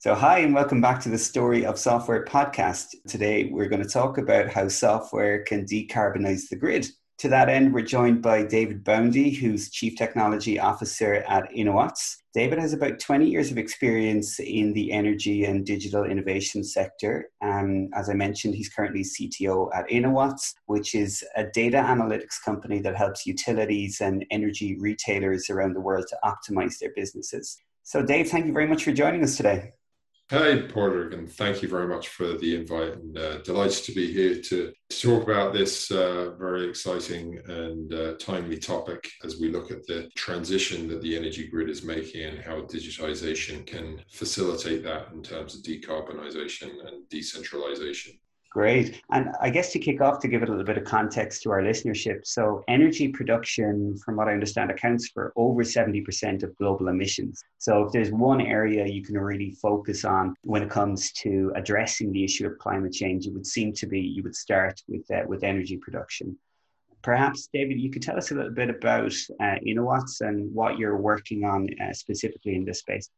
So, hi, and welcome back to the Story of Software podcast. Today, we're going to talk about how software can decarbonize the grid. To that end, we're joined by David Boundy, who's Chief Technology Officer at Innowatts. David has about 20 years of experience in the energy and digital innovation sector. Um, as I mentioned, he's currently CTO at Innowatts, which is a data analytics company that helps utilities and energy retailers around the world to optimize their businesses. So, Dave, thank you very much for joining us today. Hey, Padraig, and thank you very much for the invite. And uh, delighted to be here to, to talk about this uh, very exciting and uh, timely topic as we look at the transition that the energy grid is making and how digitization can facilitate that in terms of decarbonisation and decentralization. Great. And I guess to kick off, to give it a little bit of context to our listenership. So, energy production, from what I understand, accounts for over 70% of global emissions. So, if there's one area you can really focus on when it comes to addressing the issue of climate change, it would seem to be you would start with, uh, with energy production. Perhaps, David, you could tell us a little bit about uh, Innowatts and what you're working on uh, specifically in this space.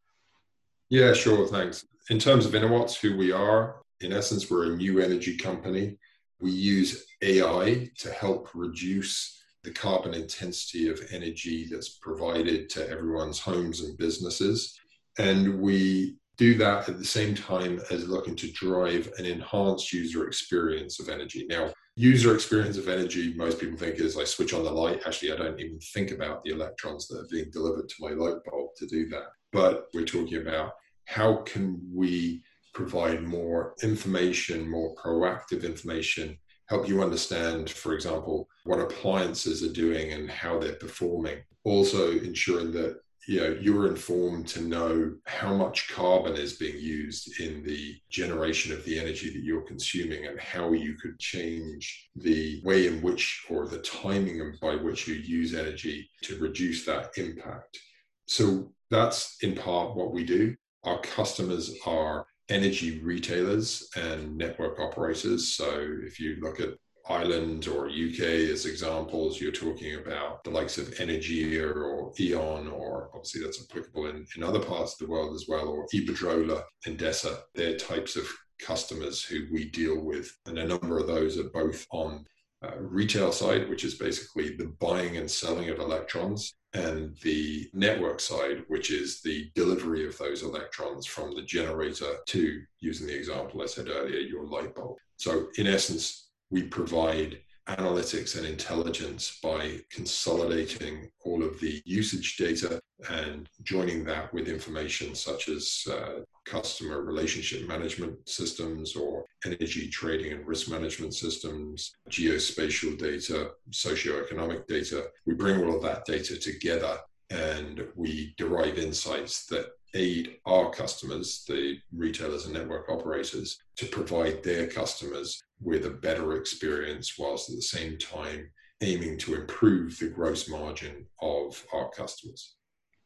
Yeah, sure. Thanks. In terms of Innowatts, who we are, in essence, we're a new energy company. We use AI to help reduce the carbon intensity of energy that's provided to everyone's homes and businesses. And we do that at the same time as looking to drive an enhanced user experience of energy. Now, user experience of energy, most people think is I switch on the light. Actually, I don't even think about the electrons that are being delivered to my light bulb to do that. But we're talking about how can we provide more information, more proactive information, help you understand, for example, what appliances are doing and how they're performing. Also ensuring that you know you're informed to know how much carbon is being used in the generation of the energy that you're consuming and how you could change the way in which or the timing by which you use energy to reduce that impact so that's in part what we do our customers are energy retailers and network operators. So if you look at Ireland or UK as examples, you're talking about the likes of Energia or E.ON, or obviously that's applicable in, in other parts of the world as well, or Iberdrola, Endesa. They're types of customers who we deal with. And a number of those are both on Uh, retail side, which is basically the buying and selling of electrons, and the network side, which is the delivery of those electrons from the generator to, using the example I said earlier, your light bulb. So, in essence, we provide analytics and intelligence by consolidating all of the usage data and joining that with information such as uh, customer relationship management systems or energy trading and risk management systems, geospatial data, socioeconomic data. We bring all of that data together and we derive insights that aid our customers, the retailers and network operators, to provide their customers with a better experience whilst at the same time aiming to improve the gross margin of our customers.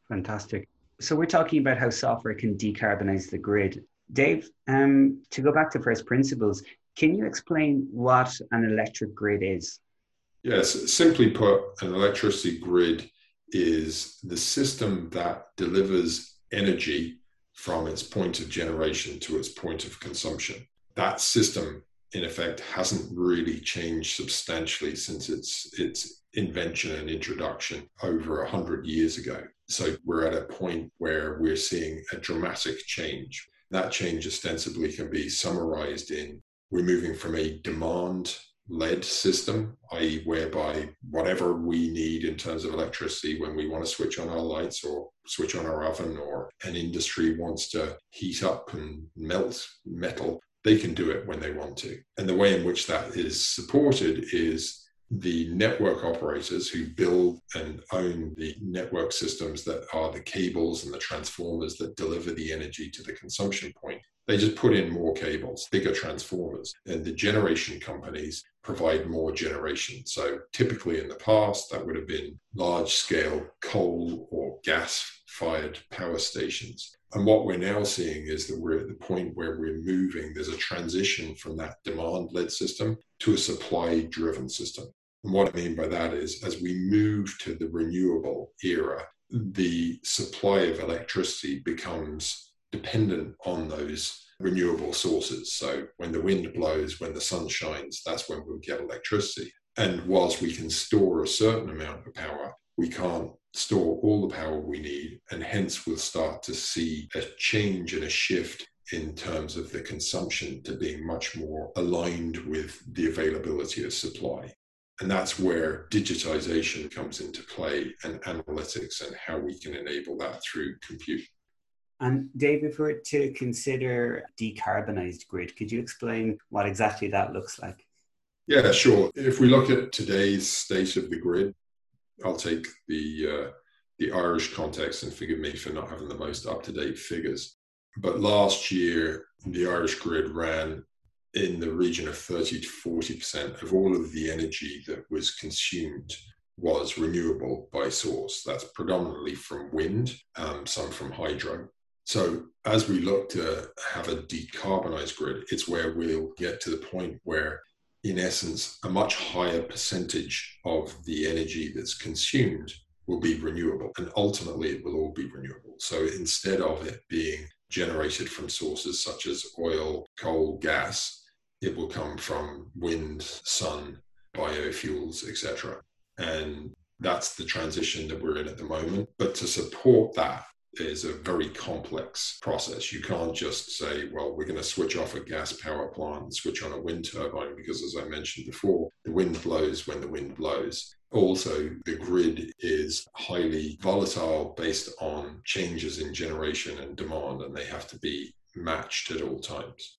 Fantastic. So we're talking about how software can decarbonize the grid. Dave, um, to go back to first principles, can you explain what an electric grid is? Yes, simply put, an electricity grid is the system that delivers energy from its point of generation to its point of consumption. That system, in effect, hasn't really changed substantially since its its invention and introduction over a hundred years ago. So we're at a point where we're seeing a dramatic change. That change ostensibly can be summarized in we're moving from a demand led system, i.e., whereby whatever we need in terms of electricity when we want to switch on our lights or switch on our oven, or an industry wants to heat up and melt metal, they can do it when they want to. And the way in which that is supported is the network operators who build and own the network systems that are the cables and the transformers that deliver the energy to the consumption point. They just put in more cables, bigger transformers, and the generation companies provide more generation. So typically in the past, that would have been large scale coal or gas fired power stations. And what we're now seeing is that we're at the point where we're moving, there's a transition from that demand led system to a supply driven system. And what I mean by that is, as we move to the renewable era, the supply of electricity becomes dependent on those renewable sources. So when the wind blows, when the sun shines, that's when we'll get electricity. And whilst we can store a certain amount of power, we can't store all the power we need. And hence, we'll start to see a change and a shift in terms of the consumption to being much more aligned with the availability of supply. And that's where digitization comes into play and analytics and how we can enable that through compute. And Dave, if we were to consider decarbonized grid, could you explain what exactly that looks like? Yeah, sure. If we look at today's state of the grid, I'll take the uh, the Irish context and forgive me for not having the most up to date figures. But last year, the Irish grid ran in the region of 30 to 40% of all of the energy that was consumed was renewable by source. That's predominantly from wind, um, some from hydro. So, as we look to have a decarbonized grid, it's where we'll get to the point where, in essence, a much higher percentage of the energy that's consumed will be renewable. And ultimately, it will all be renewable. So, instead of it being generated from sources such as oil, coal, gas, it will come from wind, sun, biofuels, etc. And that's the transition that we're in at the moment. But to support that, is a very complex process. You can't just say, well, we're going to switch off a gas power plant and switch on a wind turbine, because as I mentioned before, the wind blows when the wind blows. Also, the grid is highly volatile based on changes in generation and demand, and they have to be matched at all times.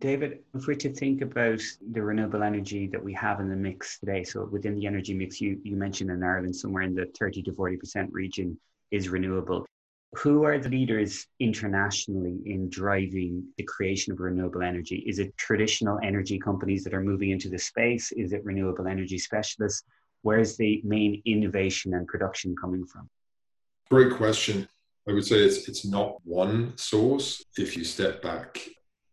David, if we're to think about the renewable energy that we have in the mix today, so within the energy mix, you, you mentioned in Ireland somewhere in the 30 to 40% region is renewable. Who are the leaders internationally in driving the creation of renewable energy? Is it traditional energy companies that are moving into the space? Is it renewable energy specialists? Where's the main innovation and production coming from? Great question. I would say it's it's not one source. If you step back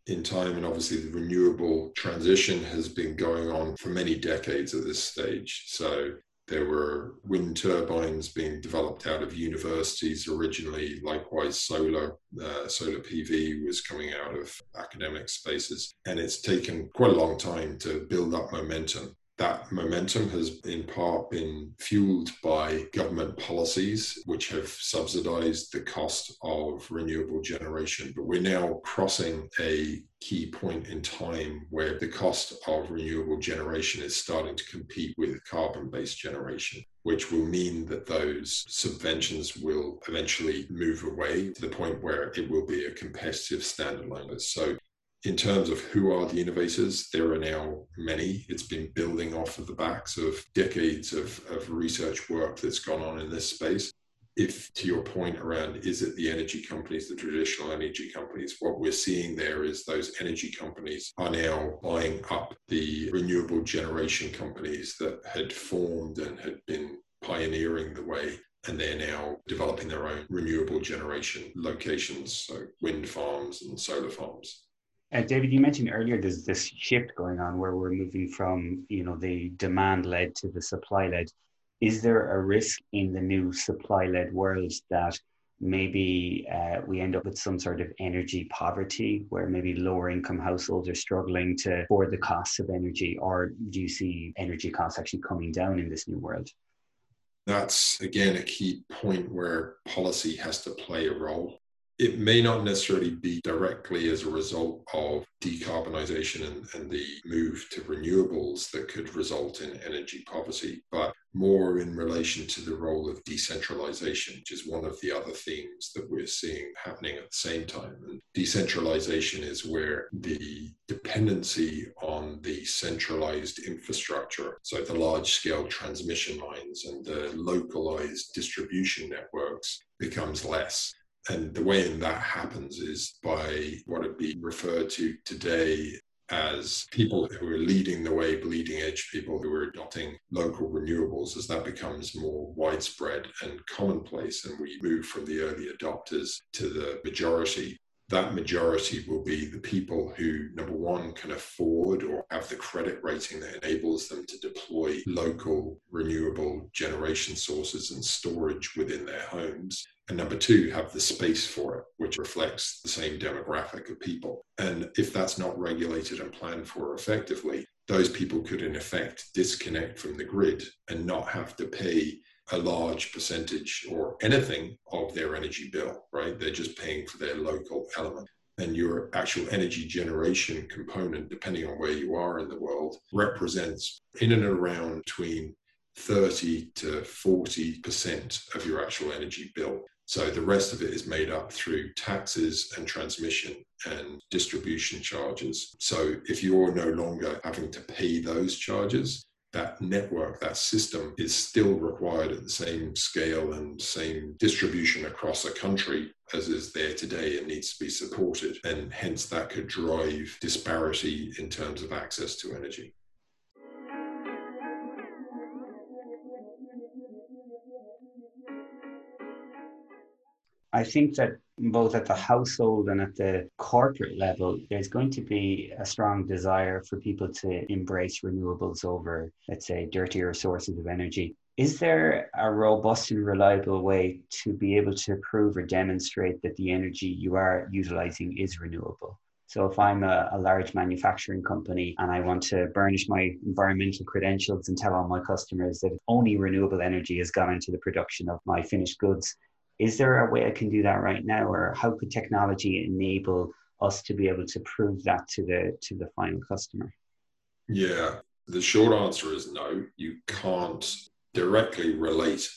in time. And obviously, the renewable transition has been going on for many decades at this stage. So there were wind turbines being developed out of universities originally. Likewise, solar, uh, solar PV was coming out of academic spaces. And it's taken quite a long time to build up momentum that momentum has in part been fueled by government policies which have subsidized the cost of renewable generation. But we're now crossing a key point in time where the cost of renewable generation is starting to compete with carbon based generation. Which will mean that those subventions will eventually move away to the point where it will be a competitive standalone. So in terms of who are the innovators, there are now many. It's been building off of the backs of decades of, of research work that's gone on in this space. If to your point around is it the energy companies, the traditional energy companies, what we're seeing there is those energy companies are now buying up the renewable generation companies that had formed and had been pioneering the way and they're now developing their own renewable generation locations, so wind farms and solar farms. Uh, David, you mentioned earlier there's this shift going on where we're moving from you know the demand led to the supply led. Is there a risk in the new supply led world that maybe uh, we end up with some sort of energy poverty where maybe lower income households are struggling to afford the costs of energy, or do you see energy costs actually coming down in this new world? That's again a key point where policy has to play a role it may not necessarily be directly as a result of decarbonisation and, and, the move to renewables that could result in energy poverty, but more in relation to the role of decentralisation, which is one of the other themes that we're seeing happening at the same time. And decentralisation is where the dependency on the centralised infrastructure, so the large scale transmission lines and the localised distribution networks, becomes less. And the way in that happens is by what would be referred to today as people who are leading the way, bleeding edge people who are adopting local renewables as that becomes more widespread and commonplace, and we move from the early adopters to the majority. that majority will be the people who, number one, can afford or have the credit rating that enables them to deploy local renewable generation sources and storage within their homes. And number two, have the space for it, which reflects the same demographic of people. And if that's not regulated and planned for effectively, those people could, in effect, disconnect from the grid and not have to pay a large percentage or anything of their energy bill, right? They're just paying for their local element. And your actual energy generation component, depending on where you are in the world, represents in and around between 30 to 40% of your actual energy bill. So the rest of it is made up through taxes and transmission and distribution charges. So if you're no longer having to pay those charges, that network, that system is still required at the same scale and same distribution across a country as is there today and needs to be supported. And hence that could drive disparity in terms of access to energy. I think that both at the household and at the corporate level, there's going to be a strong desire for people to embrace renewables over, let's say, dirtier sources of energy. Is there a robust and reliable way to be able to prove or demonstrate that the energy you are utilizing is renewable? So, if I'm a, a, large manufacturing company and I want to burnish my environmental credentials and tell all my customers that only renewable energy has gone into the production of my finished goods, is there a way I can do that right now, or how could technology enable us to be able to prove that to the to the final customer? Yeah, the short answer is no. You can't directly relate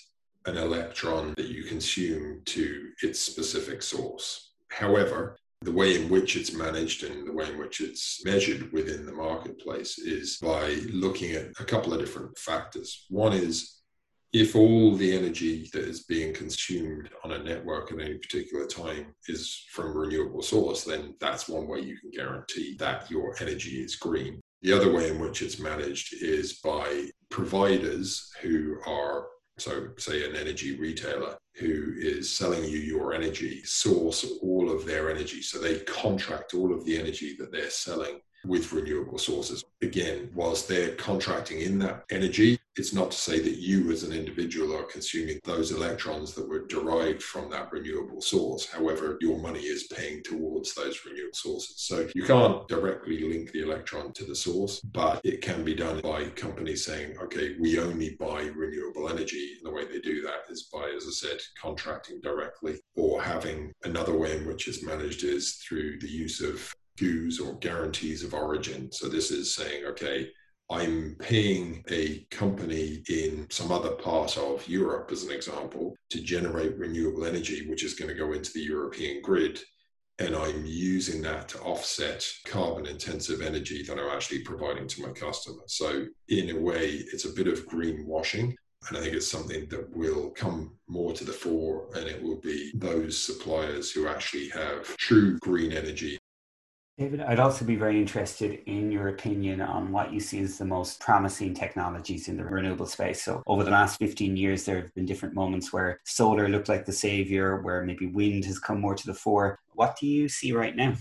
an electron that you consume to its specific source. However, the way in which it's managed and the way in which it's measured within the marketplace is by looking at a couple of different factors. One is if all the energy that is being consumed on a network at any particular time is from a renewable source, then that's one way you can guarantee that your energy is green. The other way in which it's managed is by providers who are, so say an energy retailer who is selling you your energy, source all of their energy. So they contract all of the energy that they're selling with renewable sources. Again, whilst they're contracting in that energy, it's not to say that you as an individual are consuming those electrons that were derived from that renewable source. However, your money is paying towards those renewable sources. So you can't directly link the electron to the source, but it can be done by companies saying, okay, we only buy renewable energy. And the way they do that is by, as I said, contracting directly or having another way in which it's managed is through the use of GOOs or guarantees of origin. So this is saying, okay, I'm paying a company in some other part of Europe, as an example, to generate renewable energy, which is going to go into the European grid. And I'm using that to offset carbon intensive energy that I'm actually providing to my customer. So, in a way, it's a bit of greenwashing. And I think it's something that will come more to the fore, and it will be those suppliers who actually have true green energy David, I'd also be very interested in your opinion on what you see as the most promising technologies in the renewable space. So, over the last 15 years, there have been different moments where solar looked like the savior, where maybe wind has come more to the fore. What do you see right now?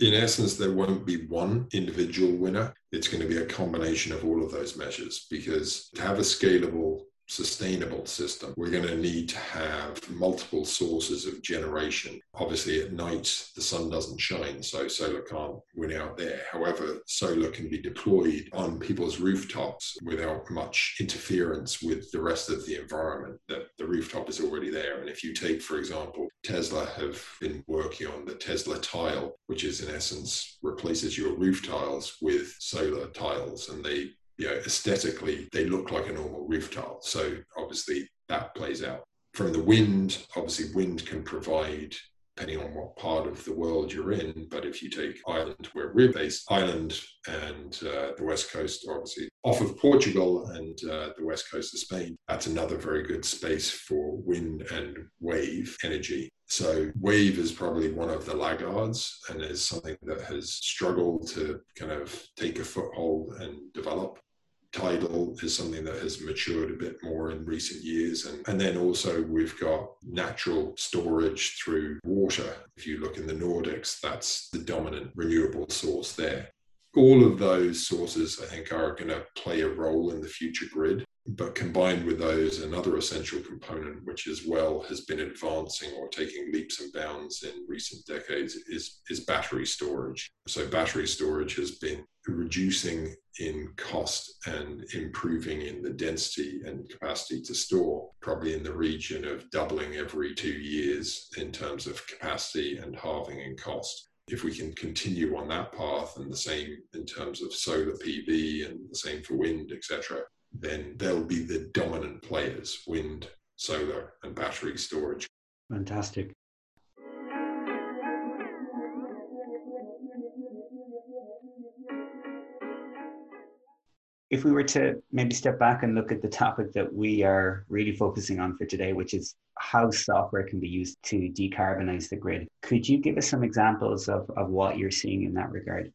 In essence, there won't be one individual winner. It's going to be a combination of all of those measures because to have a scalable sustainable system, we're going to need to have multiple sources of generation. Obviously, at night, the sun doesn't shine, so solar can't win out there. However, solar can be deployed on people's rooftops without much interference with the rest of the environment. That the rooftop is already there. And if you take, for example, Tesla have been working on the Tesla tile, which is in essence replaces your roof tiles with solar tiles, and they you know, aesthetically, they look like a normal roof tile. So obviously that plays out. From the wind, obviously wind can provide depending on what part of the world you're in. But if you take Ireland, where we're based, Ireland and uh, the west coast, obviously off of Portugal and uh, the west coast of Spain, that's another very good space for wind and wave energy. So wave is probably one of the laggards and is something that has struggled to kind of take a foothold and develop tidal is something that has matured a bit more in recent years. And, and then also we've got natural storage through water. If you look in the Nordics, that's the dominant renewable source there. All of those sources, I think, are going to play a role in the future grid. But combined with those, another essential component, which as well has been advancing or taking leaps and bounds in recent decades, is, is battery storage. So, battery storage has been reducing in cost and improving in the density and capacity to store, probably in the region of doubling every two years in terms of capacity and halving in cost. If we can continue on that path and the same in terms of solar PV and the same for wind, etc., then they'll be the dominant players wind, solar, and battery storage. Fantastic. If we were to maybe step back and look at the topic that we are really focusing on for today, which is how software can be used to decarbonize the grid, could you give us some examples of, of what you're seeing in that regard?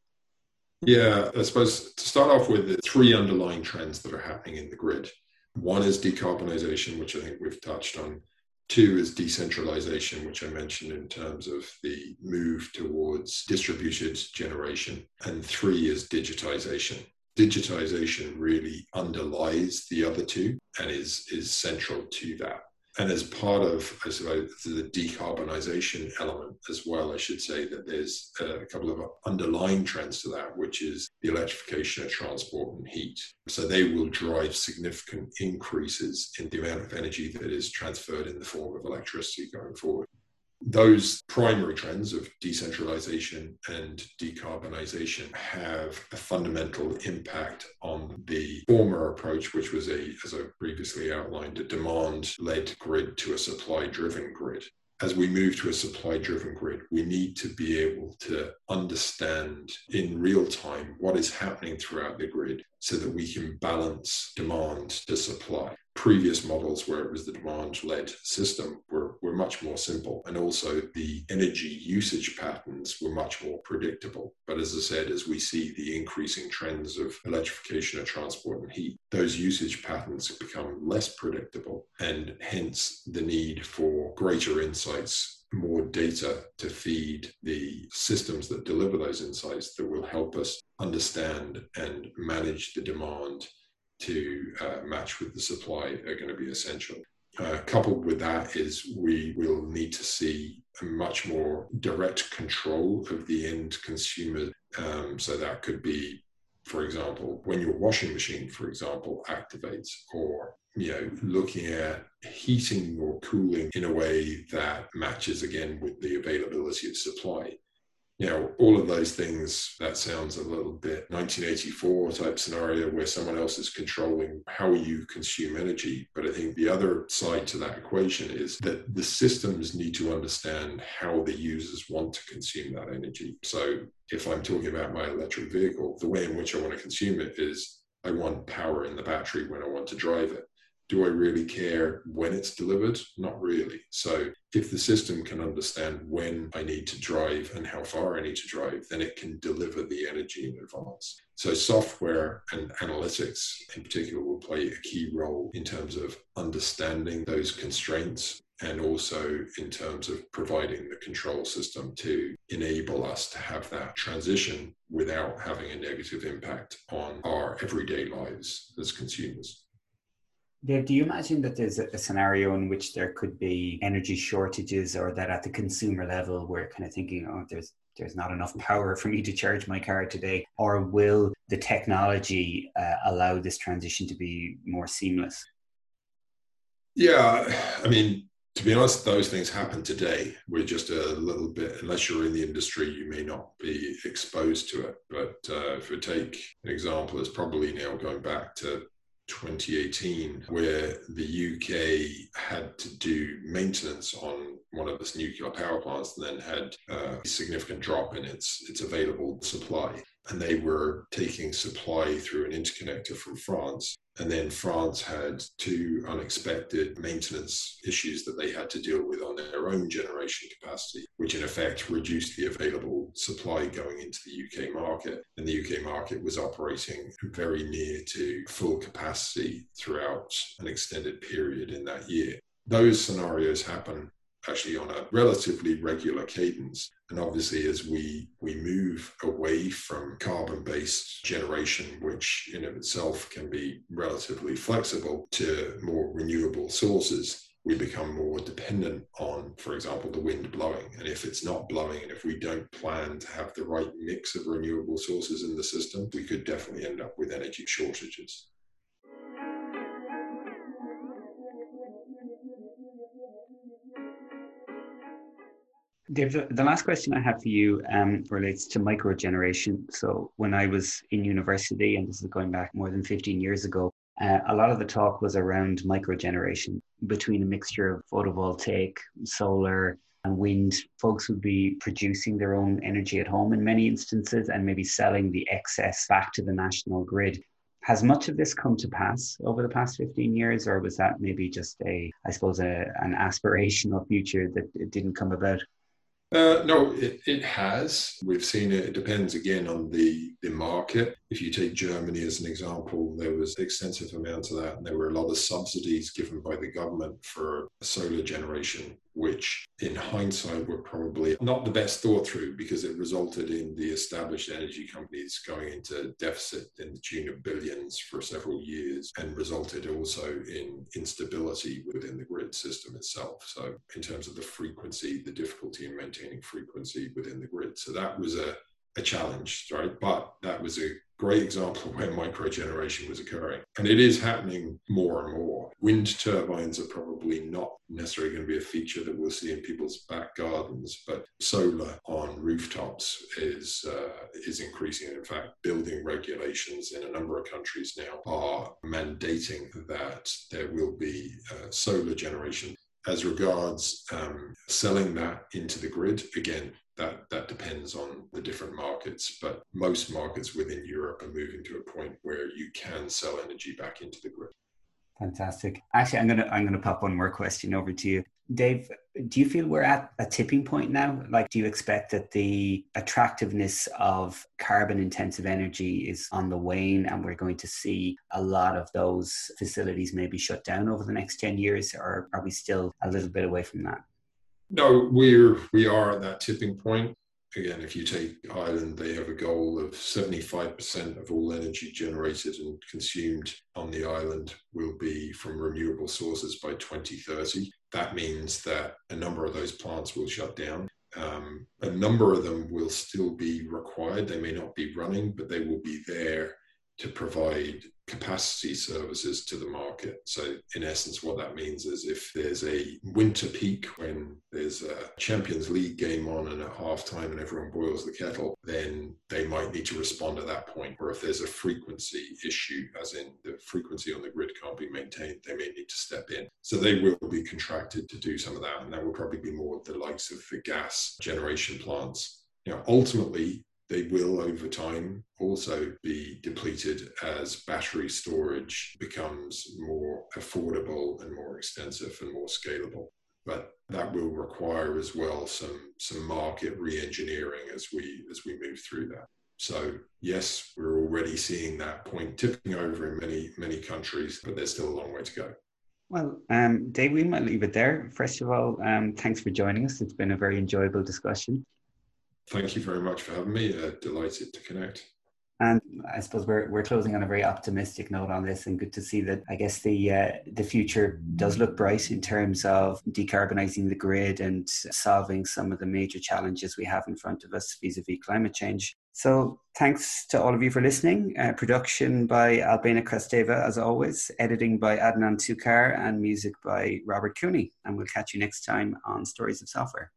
Yeah, I suppose to start off with the three underlying trends that are happening in the grid. One is decarbonization, which I think we've touched on. Two is decentralization, which I mentioned in terms of the move towards distributed generation. And three is digitization digitization really underlies the other two and is is central to that. And as part of, I suppose, the decarbonisation element as well, I should say that there's a couple of underlying trends to that, which is the electrification of transport and heat. So they will drive significant increases in the amount of energy that is transferred in the form of electricity going forward those primary trends of decentralization and decarbonization have a fundamental impact on the former approach, which was a, as I previously outlined, a demand led grid to a supply driven grid. As we move to a supply driven grid, we need to be able to understand in real time what is happening throughout the grid so that we can balance demand to supply previous models where it was the demand led system were, were much more simple. And also the energy usage patterns were much more predictable. But as I said, as we see the increasing trends of electrification of transport and heat, those usage patterns become less predictable. And hence the need for greater insights more data to feed the systems that deliver those insights that will help us understand and manage the demand to uh, match with the supply are going to be essential. Uh, coupled with that is we will need to see a much more direct control of the end consumer. Um, so that could be, for example, when your washing machine, for example, activates, or you know, looking at heating or cooling in a way that matches again with the availability of supply you know, all of those things, that sounds a little bit 1984 type scenario where someone else is controlling how you consume energy. But I think the other side to that equation is that the systems need to understand how the users want to consume that energy. So if I'm talking about my electric vehicle, the way in which I want to consume it is I want power in the battery when I want to drive it do I really care when it's delivered? Not really. So if the system can understand when I need to drive and how far I need to drive, then it can deliver the energy in advance. So software and analytics in particular will play a key role in terms of understanding those constraints and also in terms of providing the control system to enable us to have that transition without having a negative impact on our everyday lives as consumers. Dave, do you imagine that there's a scenario in which there could be energy shortages or that at the consumer level we're kind of thinking, oh, there's there's not enough power for me to charge my car today? Or will the technology uh, allow this transition to be more seamless? Yeah, I mean, to be honest, those things happen today. We're just a little bit, unless you're in the industry, you may not be exposed to it. But uh, if we take an example, it's probably now going back to 2018, where the UK had to do maintenance on one of its nuclear power plants and then had uh, a significant drop in its, its available supply. And they were taking supply through an interconnector from France. And then France had two unexpected maintenance issues that they had to deal with on their own generation capacity, which in effect reduced the available supply going into the UK market. And the UK market was operating very near to full capacity throughout an extended period in that year. Those scenarios happen actually on a relatively regular cadence. And obviously, as we, we move away from carbon based generation, which in of itself can be relatively flexible, to more renewable sources, we become more dependent on, for example, the wind blowing. And if it's not blowing, and if we don't plan to have the right mix of renewable sources in the system, we could definitely end up with energy shortages. Dave, the last question I have for you um, relates to microgeneration. So, when I was in university, and this is going back more than 15 years ago, uh, a lot of the talk was around microgeneration between a mixture of photovoltaic, solar, and wind. Folks would be producing their own energy at home in many instances and maybe selling the excess back to the national grid. Has much of this come to pass over the past 15 years, or was that maybe just a, I suppose, a, an aspirational future that didn't come about? Uh, no, it, it has. We've seen it. It depends again on the, the market. If you take Germany as an example, there was extensive amounts of that, and there were a lot of subsidies given by the government for solar generation which in hindsight were probably not the best thought through because it resulted in the established energy companies going into deficit in the tune of billions for several years and resulted also in instability within the grid system itself. So, in terms of the frequency, the difficulty in maintaining frequency within the grid. So, that was a, a challenge, right? But that was a great example of where microgeneration was occurring. And it is happening more and more. Wind turbines are probably not necessarily going to be a feature that we'll see in people's back gardens, but solar on rooftops is uh, is increasing. In fact, building regulations in a number of countries now are mandating that there will be uh, solar generation as regards um, selling that into the grid, again, that that depends on the different markets but most markets within europe are moving to a point where you can sell energy back into the grid. Fantastic. Actually i'm gonna i'm gonna pop one more question over to you. Dave do you feel we're at a tipping point now? Like do you expect that the attractiveness of carbon intensive energy is on the wane and we're going to see a lot of those facilities maybe shut down over the next 10 years or are we still a little bit away from that no, we're we are at that tipping point. Again, if you take Ireland, they have a goal of 75% of all energy generated and consumed on the island will be from renewable sources by 2030. That means that a number of those plants will shut down. Um, a number of them will still be required. They may not be running, but they will be there to provide capacity services to the market. So, in essence, what that means is if there's a winter peak when there's a Champions League game on and at halftime and everyone boils the kettle, then they might need to respond at that point. Or if there's a frequency issue, as in the frequency on the grid can't be maintained, they may need to step in. So, they will be contracted to do some of that. And that will probably be more the likes of the gas generation plants. You know, ultimately, they will over time also be depleted as battery storage becomes more affordable and more extensive and more scalable. But that will require as well some some market re-engineering as we as we move through that. So yes, we're already seeing that point tipping over in many many countries, but there's still a long way to go. Well, um, Dave, we might leave it there. First of all, um, thanks for joining us. It's been a very enjoyable discussion. Thank you very much for having me. Uh, delighted to connect. And I suppose we're, we're closing on a very optimistic note on this, and good to see that I guess the uh, the future does look bright in terms of decarbonising the grid and solving some of the major challenges we have in front of us vis-a-vis climate change. So thanks to all of you for listening. Uh, production by Albena Krasteva, as always. Editing by Adnan Tukar and music by Robert Cooney. And we'll catch you next time on Stories of Software.